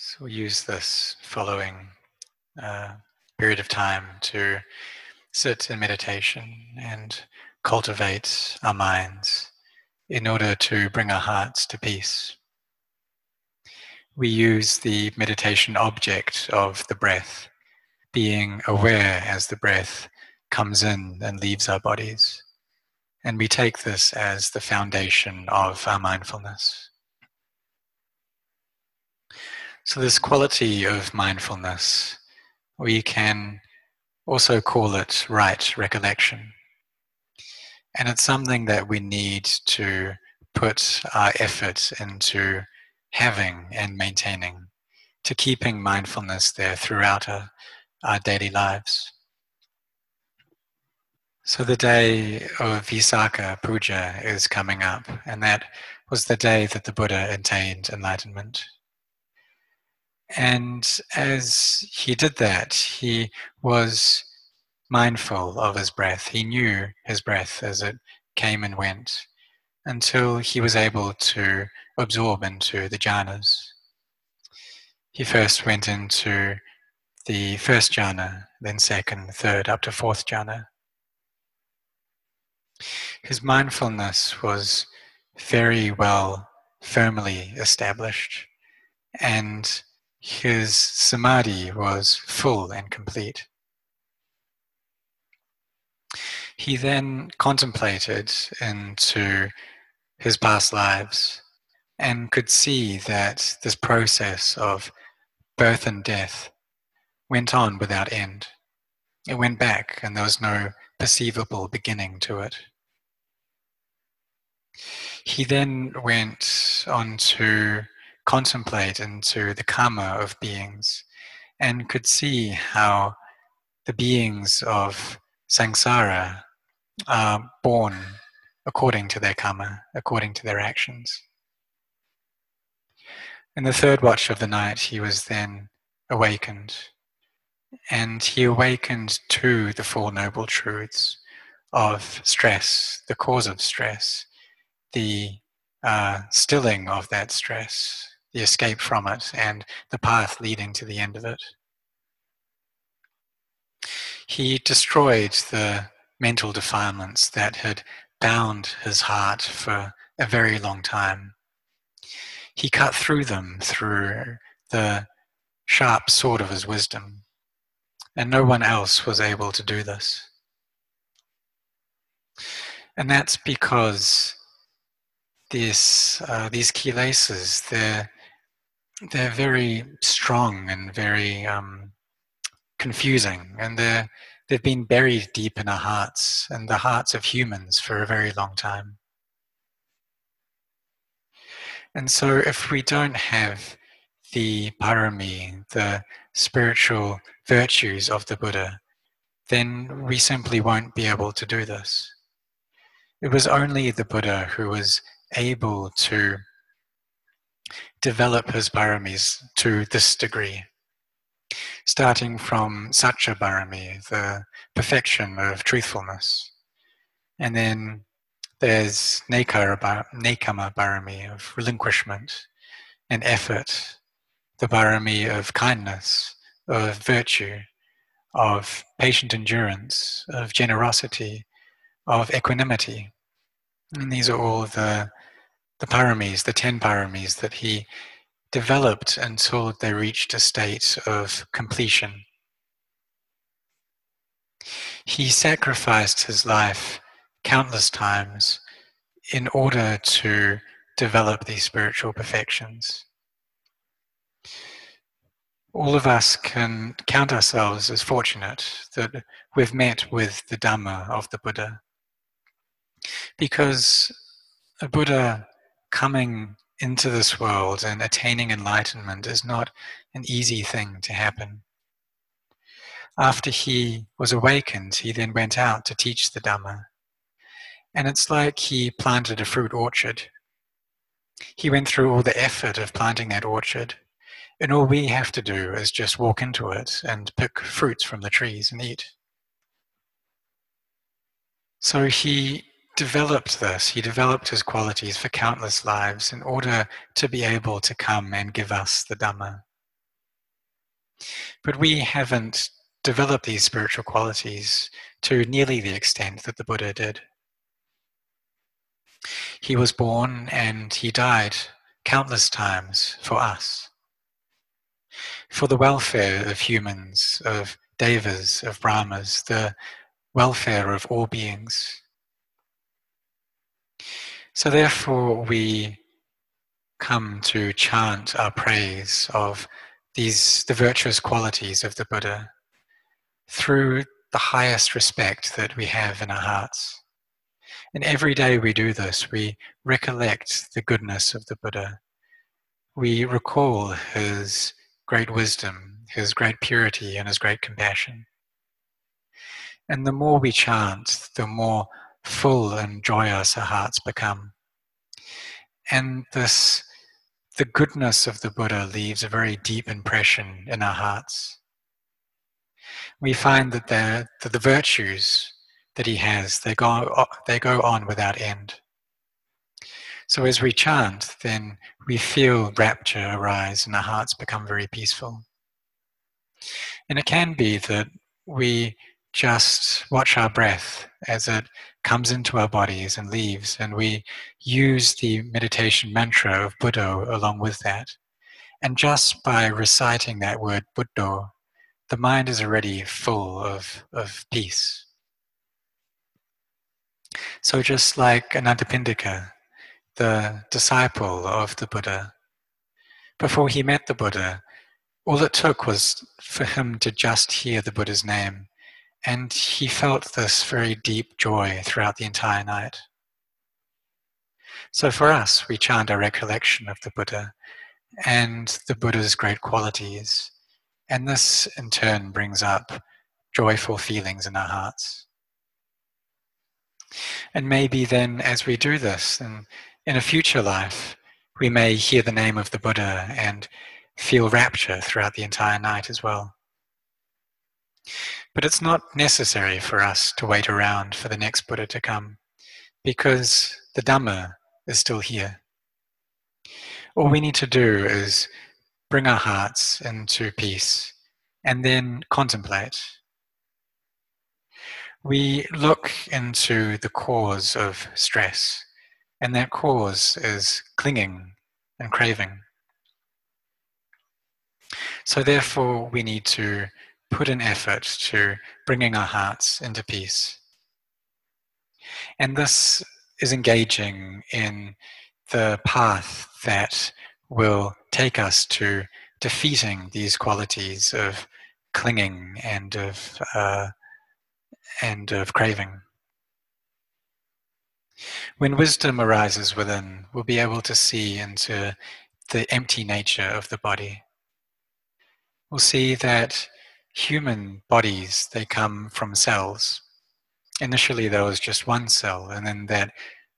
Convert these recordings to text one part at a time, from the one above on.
So we'll use this following uh, period of time to sit in meditation and cultivate our minds in order to bring our hearts to peace. We use the meditation object of the breath, being aware as the breath comes in and leaves our bodies. And we take this as the foundation of our mindfulness. So, this quality of mindfulness, we can also call it right recollection. And it's something that we need to put our effort into having and maintaining, to keeping mindfulness there throughout our, our daily lives. So the day of Visakha Puja is coming up, and that was the day that the Buddha attained enlightenment. And as he did that, he was mindful of his breath. He knew his breath as it came and went until he was able to absorb into the jhanas. He first went into the first jhana, then second, third, up to fourth jhana. His mindfulness was very well, firmly established, and his samadhi was full and complete. He then contemplated into his past lives and could see that this process of birth and death went on without end. It went back, and there was no perceivable beginning to it. He then went on to contemplate into the karma of beings and could see how the beings of samsara are born according to their karma, according to their actions. In the third watch of the night, he was then awakened, and he awakened to the Four Noble Truths of stress, the cause of stress, the uh, stilling of that stress, the escape from it, and the path leading to the end of it. He destroyed the mental defilements that had bound his heart for a very long time. He cut through them through the sharp sword of his wisdom, and no one else was able to do this. And that's because this, uh, these kilesas, they're, they're very strong and very um, confusing, and they're They've been buried deep in our hearts and the hearts of humans for a very long time. And so, if we don't have the parami, the spiritual virtues of the Buddha, then we simply won't be able to do this. It was only the Buddha who was able to develop his paramis to this degree starting from Satya Barami, the perfection of truthfulness. And then there's Nekkhamma Barami of relinquishment and effort, the Barami of kindness, of virtue, of patient endurance, of generosity, of equanimity. And these are all the, the paramis, the ten paramis that he developed until they reached a state of completion. He sacrificed his life countless times in order to develop these spiritual perfections. All of us can count ourselves as fortunate that we've met with the Dhamma of the Buddha. Because a Buddha coming into this world and attaining enlightenment is not an easy thing to happen. After he was awakened, he then went out to teach the Dhamma. And it's like he planted a fruit orchard. He went through all the effort of planting that orchard. And all we have to do is just walk into it and pick fruits from the trees and eat. So he developed this. He developed his qualities for countless lives in order to be able to come and give us the Dhamma. But we haven't developed these spiritual qualities to nearly the extent that the Buddha did. He was born and he died countless times for us, for the welfare of humans, of devas, of brahmas, the welfare of all beings. So, therefore, we come to chant our praise of these the virtuous qualities of the Buddha through the highest respect that we have in our hearts. And every day we do this, we recollect the goodness of the Buddha. We recall his great wisdom, his great purity, and his great compassion. And the more we chant, the more full and joyous our hearts become. And this, the goodness of the Buddha leaves a very deep impression in our hearts. We find that the, the virtues that he has, they go, they go on without end. So as we chant, then we feel rapture arise and our hearts become very peaceful. And it can be that we just watch our breath as it comes into our bodies and leaves, and we use the meditation mantra of Buddha along with that. And just by reciting that word Buddha, the mind is already full of, of peace. So, just like Anathapindika, the disciple of the Buddha, before he met the Buddha, all it took was for him to just hear the Buddha's name and he felt this very deep joy throughout the entire night. So for us, we chant our recollection of the Buddha and the Buddha's great qualities, and this in turn brings up joyful feelings in our hearts. And maybe then, as we do this, and in a future life, we may hear the name of the Buddha and feel rapture throughout the entire night as well. But it's not necessary for us to wait around for the next Buddha to come because the Dhamma is still here. All we need to do is bring our hearts into peace and then contemplate. We look into the cause of stress, and that cause is clinging and craving. So, therefore, we need to put an effort to bringing our hearts into peace. And this is engaging in the path that will take us to defeating these qualities of clinging and of uh, and of craving. When wisdom arises within, we'll be able to see into the empty nature of the body. We'll see that human bodies, they come from cells. Initially, there was just one cell, and then that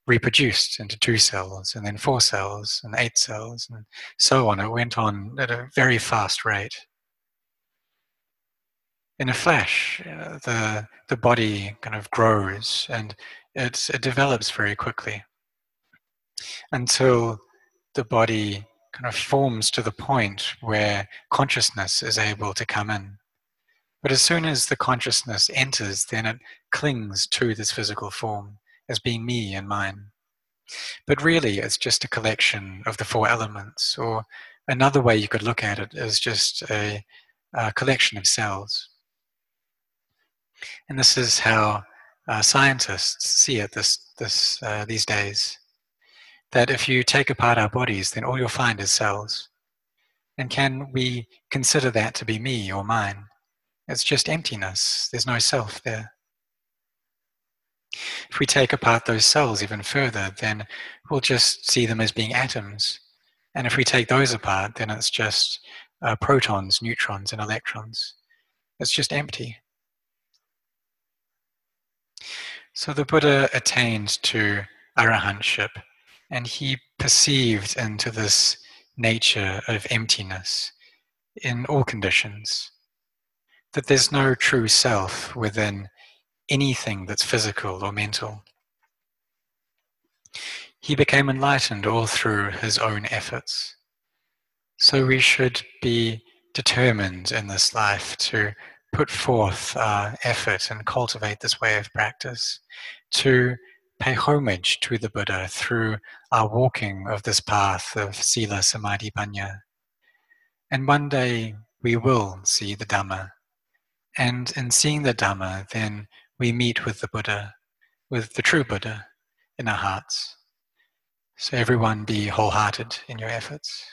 reproduced into two cells, and then four cells, and eight cells, and so on. It went on at a very fast rate. In a flash, uh, the, the body kind of grows and it, it develops very quickly until the body kind of forms to the point where consciousness is able to come in. But as soon as the consciousness enters, then it clings to this physical form as being me and mine. But really, it's just a collection of the four elements, or another way you could look at it is just a, a collection of cells. And this is how uh, scientists see it this, this, uh, these days. That if you take apart our bodies, then all you'll find is cells. And can we consider that to be me or mine? It's just emptiness. There's no self there. If we take apart those cells even further, then we'll just see them as being atoms. And if we take those apart, then it's just uh, protons, neutrons, and electrons. It's just empty. So the Buddha attained to arahantship, and he perceived into this nature of emptiness in all conditions that there's no true self within anything that's physical or mental. He became enlightened all through his own efforts. So we should be determined in this life to put forth our effort and cultivate this way of practice, to pay homage to the Buddha through our walking of this path of Sila Samadhi Panya. And one day we will see the Dhamma. And in seeing the Dhamma, then we meet with the Buddha, with the true Buddha in our hearts. So everyone be wholehearted in your efforts.